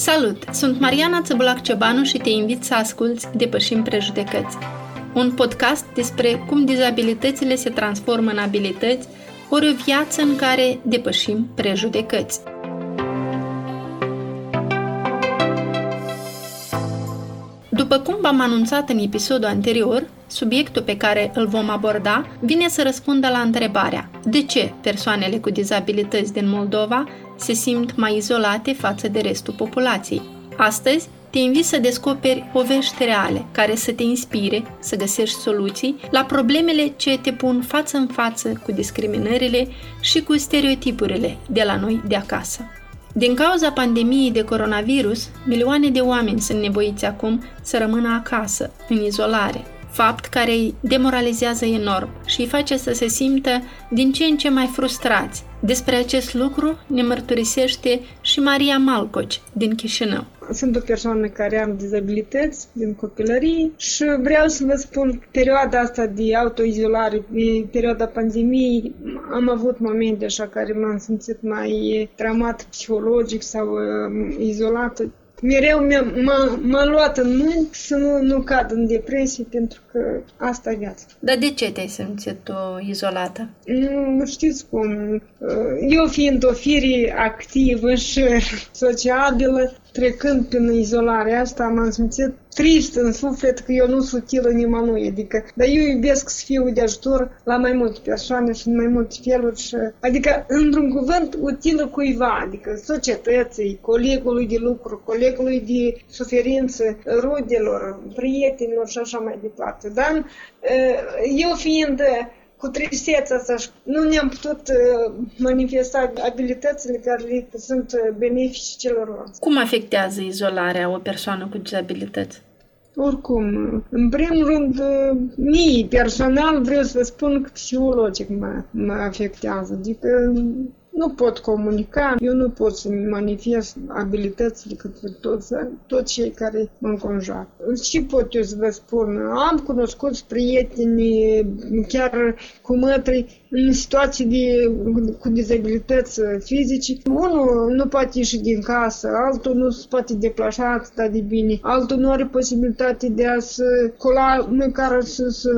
Salut! Sunt Mariana Țăbulac Ciobanu și te invit să asculți Depășim Prejudecăți, un podcast despre cum dizabilitățile se transformă în abilități ori o viață în care depășim prejudecăți. După cum v-am anunțat în episodul anterior, subiectul pe care îl vom aborda vine să răspundă la întrebarea de ce persoanele cu dizabilități din Moldova se simt mai izolate față de restul populației. Astăzi, te invit să descoperi povești reale care să te inspire să găsești soluții la problemele ce te pun față în față cu discriminările și cu stereotipurile de la noi de acasă. Din cauza pandemiei de coronavirus, milioane de oameni sunt nevoiți acum să rămână acasă, în izolare, fapt care îi demoralizează enorm și îi face să se simtă din ce în ce mai frustrați. Despre acest lucru ne mărturisește și Maria Malcoci din Chișinău. Sunt o persoană care am dizabilități din copilărie și vreau să vă spun perioada asta de autoizolare, de perioada pandemiei, am avut momente așa care m-am simțit mai traumat psihologic sau uh, izolată mereu m-a, m-a luat în mâini să nu, nu cad în depresie, pentru că asta e viața. Dar de ce te-ai simțit tu izolată? Nu știți cum. Eu fiind o fire activă și sociabilă, trecând prin izolarea asta, m-am simțit trist în suflet că eu nu sunt utilă nimănui, adică, dar eu iubesc să fiu de ajutor la mai multe persoane și în mai multe feluri și, adică, într-un cuvânt, utilă cuiva, adică societății, colegului de lucru, colegului de suferință, rudelor, prietenilor și așa mai departe. Dar eu fiind cu tristețea asta nu ne-am putut manifesta abilitățile care sunt benefice celorlalți. Cum afectează izolarea o persoană cu dizabilități? Oricum, în primul rând, mie personal vreau să vă spun că psihologic mă, mă afectează. Adică nu pot comunica, eu nu pot să manifest abilitățile către toți, toți cei care mă înconjoară. Și pot eu să vă spun, am cunoscut prieteni, chiar cu mătri, în situații de, cu dizabilități fizice. Unul nu poate ieși din casă, altul nu se poate deplasa atât de bine, altul nu are posibilitate de a se cola măcar să, să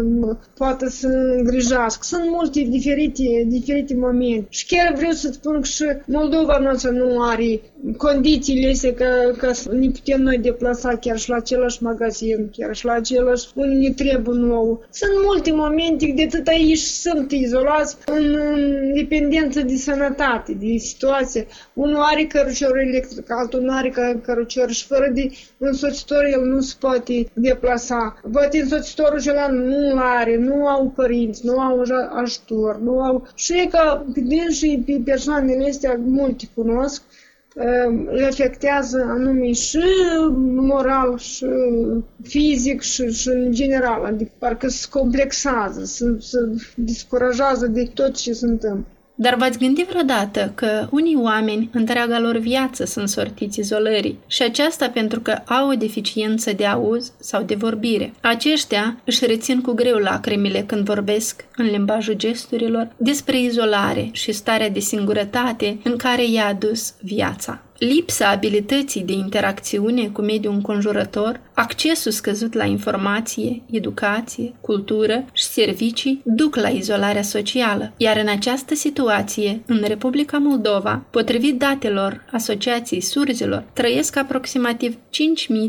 poată să îngrijească. Sunt multe diferite, diferite momente. Și chiar vreau să spun că și Moldova noastră nu are condițiile astea ca, ca să ne putem noi deplasa chiar și la același magazin, chiar și la același unde ne trebuie nou. Sunt multe momente de atât aici sunt izolați în, în dependență de sănătate, de situație. Unul are cărucior electric, altul nu are cărucior și fără de însoțitor el nu se poate deplasa. Poate însoțitorul acela nu are, nu au părinți, nu au ajutor, nu au... Și e ca pe și pe persoanele astea multe cunosc, le afectează anume și moral, și fizic, și, și în general. Adică parcă se complexează, se, se descurajează de tot ce se întâmplă. Dar v-ați gândit vreodată că unii oameni, întreaga lor viață, sunt sortiți izolării și aceasta pentru că au o deficiență de auz sau de vorbire. Aceștia își rețin cu greu lacrimile când vorbesc în limbajul gesturilor despre izolare și starea de singurătate în care i-a adus viața. Lipsa abilității de interacțiune cu mediul înconjurător, accesul scăzut la informație, educație, cultură și servicii duc la izolarea socială, iar în această situație, în Republica Moldova, potrivit datelor Asociației Surzilor, trăiesc aproximativ 5.000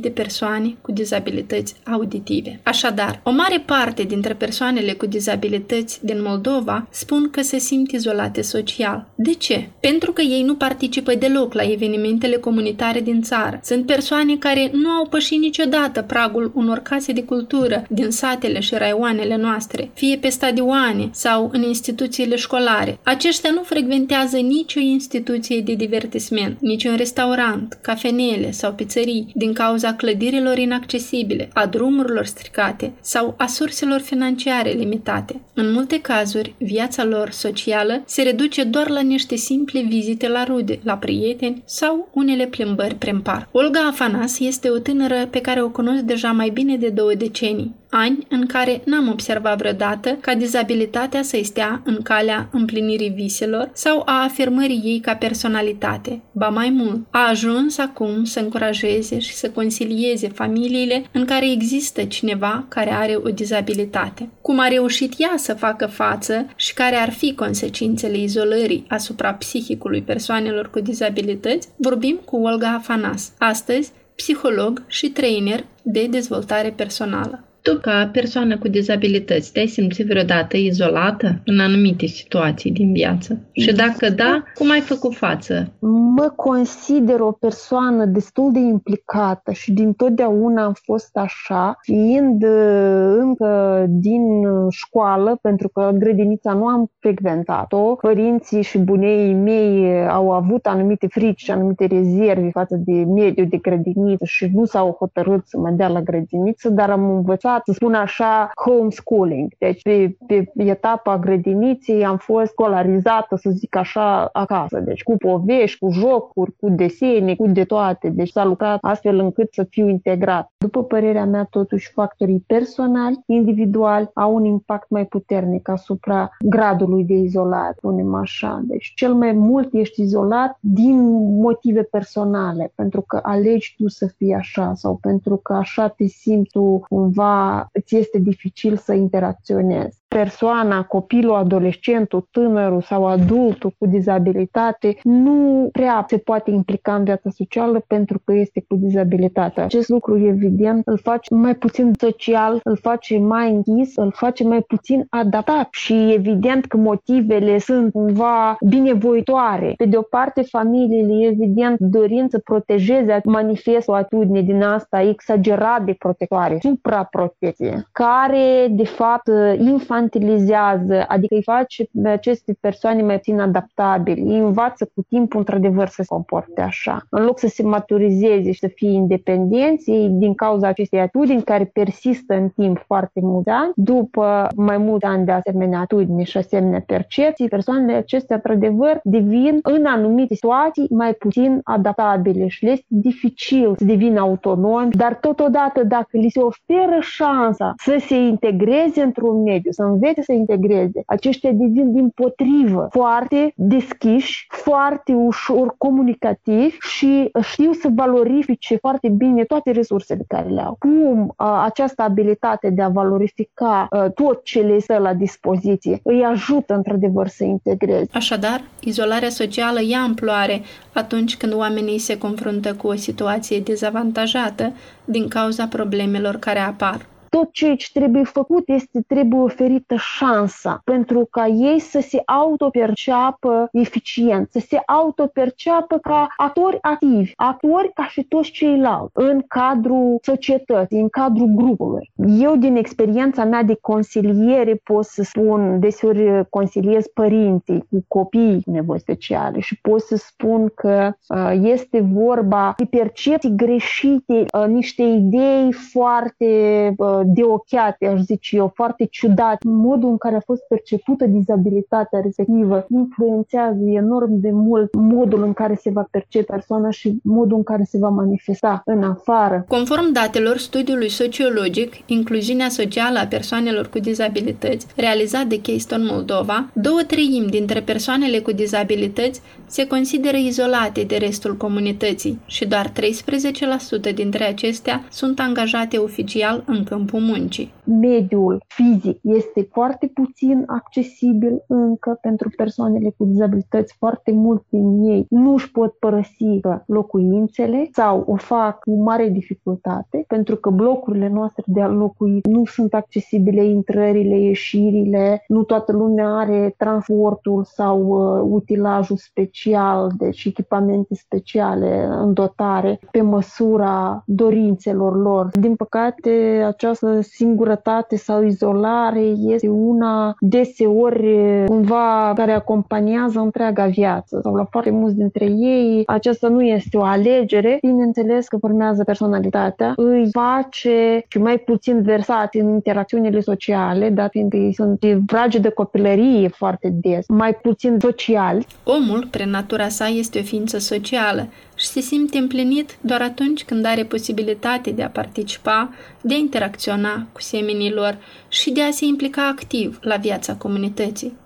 de persoane cu dizabilități auditive. Așadar, o mare parte dintre persoanele cu dizabilități din Moldova spun că se simt izolate social. De ce? Pentru că ei nu participă deloc la evenimente evenimentele comunitare din țară. Sunt persoane care nu au pășit niciodată pragul unor case de cultură din satele și raioanele noastre, fie pe stadioane sau în instituțiile școlare. Aceștia nu frecventează nicio instituție de divertisment, niciun restaurant, cafenele sau pizzerii din cauza clădirilor inaccesibile, a drumurilor stricate sau a surselor financiare limitate. În multe cazuri, viața lor socială se reduce doar la niște simple vizite la rude, la prieteni sau sau unele plimbări prin parc. Olga Afanas este o tânără pe care o cunosc deja mai bine de două decenii, ani în care n-am observat vreodată ca dizabilitatea să-i stea în calea împlinirii viselor sau a afirmării ei ca personalitate. Ba mai mult, a ajuns acum să încurajeze și să consilieze familiile în care există cineva care are o dizabilitate. Cum a reușit ea să facă față și care ar fi consecințele izolării asupra psihicului persoanelor cu dizabilități, vorbim cu Olga Afanas, astăzi psiholog și trainer de dezvoltare personală. Tu, ca persoană cu dizabilități, te-ai simțit vreodată izolată în anumite situații din viață? Și dacă da, cum ai făcut față? Mă consider o persoană destul de implicată și din totdeauna am fost așa, fiind uh, încă din școală, pentru că grădinița nu am frecventat-o, părinții și bunei mei au avut anumite frici și anumite rezerve față de mediul de grădiniță și nu s-au hotărât să mă dea la grădiniță, dar am învățat învățat, să spun așa, homeschooling. Deci pe, pe etapa grădiniței am fost scolarizată, să zic așa, acasă. Deci cu povești, cu jocuri, cu desene, cu de toate. Deci s-a lucrat astfel încât să fiu integrat. După părerea mea, totuși, factorii personali, individuali, au un impact mai puternic asupra gradului de izolare, spunem așa. Deci cel mai mult ești izolat din motive personale, pentru că alegi tu să fii așa sau pentru că așa te simți tu cumva îți este dificil să interacționezi persoana, copilul, adolescentul, tânărul sau adultul cu dizabilitate nu prea se poate implica în viața socială pentru că este cu dizabilitate. Acest lucru, evident, îl face mai puțin social, îl face mai închis, îl face mai puțin adaptat și evident că motivele sunt cumva binevoitoare. Pe de o parte, familiile, evident, dorind să protejeze, manifestă o atitudine din asta exagerat de protectoare, supraprotecție, care, de fapt, infant infantilizează, adică îi face pe aceste persoane mai puțin adaptabili, îi învață cu timpul într-adevăr să se comporte așa. În loc să se maturizeze și să fie independenți, ei din cauza acestei atitudini care persistă în timp foarte mulți ani, după mai mulți ani de asemenea atitudini și asemenea percepții, persoanele acestea într-adevăr devin în anumite situații mai puțin adaptabile și le este dificil să devină autonomi, dar totodată dacă li se oferă șansa să se integreze într-un mediu, să învețe să integreze. Aceștia devin din potrivă foarte deschiși, foarte ușor comunicativi și știu să valorifice foarte bine toate resursele care le au. Cum a, această abilitate de a valorifica a, tot ce le stă la dispoziție îi ajută într-adevăr să integreze. Așadar, izolarea socială ia amploare atunci când oamenii se confruntă cu o situație dezavantajată din cauza problemelor care apar tot ceea ce trebuie făcut este trebuie oferită șansa pentru ca ei să se autoperceapă eficient, să se autoperceapă ca actori activi, actori ca și toți ceilalți în cadrul societății, în cadrul grupului. Eu, din experiența mea de consiliere, pot să spun, deseori consiliez părinții cu copii cu nevoi speciale și pot să spun că uh, este vorba de percepții greșite, uh, niște idei foarte uh, de ochiate, aș zice eu, foarte ciudat. Modul în care a fost percepută dizabilitatea respectivă influențează enorm de mult modul în care se va percepe persoana și modul în care se va manifesta în afară. Conform datelor studiului sociologic, incluziunea socială a persoanelor cu dizabilități, realizat de Keystone Moldova, două treimi dintre persoanele cu dizabilități se consideră izolate de restul comunității și doar 13% dintre acestea sunt angajate oficial în câmpul câmpul muncii. Mediul fizic este foarte puțin accesibil încă pentru persoanele cu dizabilități. Foarte mulți din ei nu își pot părăsi locuințele sau o fac cu mare dificultate pentru că blocurile noastre de locuit nu sunt accesibile intrările, ieșirile, nu toată lumea are transportul sau uh, utilajul special, deci echipamente speciale în dotare pe măsura dorințelor lor. Din păcate, această singurătate sau izolare este una deseori cumva care acompaniază întreaga viață. Sau la foarte mulți dintre ei aceasta nu este o alegere, bineînțeles că formează personalitatea, îi face și mai puțin versat în interacțiunile sociale, dat fiindcă ei sunt vragi de copilărie foarte des, mai puțin sociali. Omul, prin natura sa, este o ființă socială și se simte împlinit doar atunci când are posibilitate de a participa, de a interacționa cu semenii lor și de a se implica activ la viața comunității.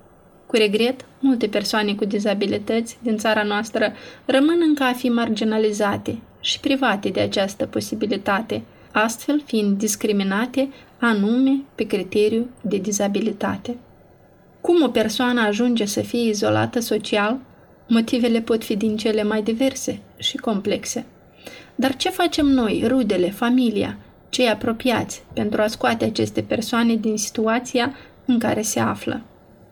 Cu regret, multe persoane cu dizabilități din țara noastră rămân încă a fi marginalizate și private de această posibilitate, astfel fiind discriminate anume pe criteriu de dizabilitate. Cum o persoană ajunge să fie izolată social? Motivele pot fi din cele mai diverse și complexe. Dar ce facem noi, rudele, familia, cei apropiați, pentru a scoate aceste persoane din situația în care se află?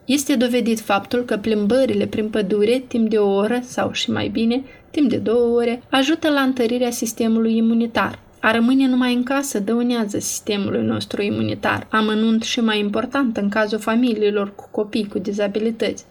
Este dovedit faptul că plimbările prin pădure timp de o oră sau și mai bine, timp de două ore, ajută la întărirea sistemului imunitar. A rămâne numai în casă dăunează sistemului nostru imunitar, amănunt și mai important în cazul familiilor cu copii cu dizabilități.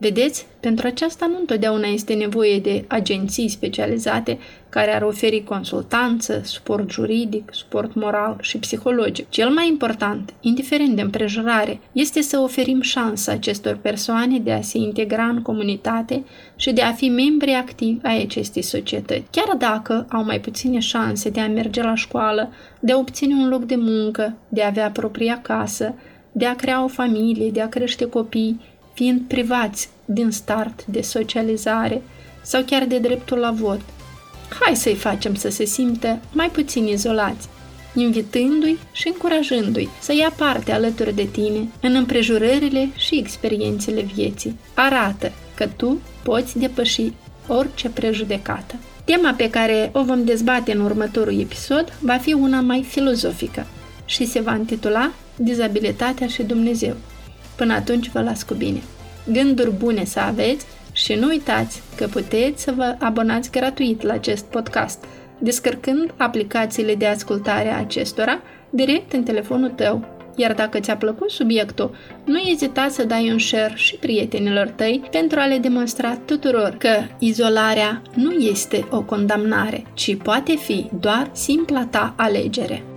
Vedeți, pentru aceasta nu întotdeauna este nevoie de agenții specializate care ar oferi consultanță, suport juridic, suport moral și psihologic. Cel mai important, indiferent de împrejurare, este să oferim șansa acestor persoane de a se integra în comunitate și de a fi membri activi ai acestei societăți. Chiar dacă au mai puține șanse de a merge la școală, de a obține un loc de muncă, de a avea propria casă, de a crea o familie, de a crește copii, fiind privați din start de socializare sau chiar de dreptul la vot. Hai să-i facem să se simtă mai puțin izolați, invitându-i și încurajându-i să ia parte alături de tine în împrejurările și experiențele vieții. Arată că tu poți depăși orice prejudecată. Tema pe care o vom dezbate în următorul episod va fi una mai filozofică și se va intitula Dizabilitatea și Dumnezeu. Până atunci vă las cu bine. Gânduri bune să aveți și nu uitați că puteți să vă abonați gratuit la acest podcast, descărcând aplicațiile de ascultare a acestora direct în telefonul tău. Iar dacă ți-a plăcut subiectul, nu ezita să dai un share și prietenilor tăi pentru a le demonstra tuturor că izolarea nu este o condamnare, ci poate fi doar simpla ta alegere.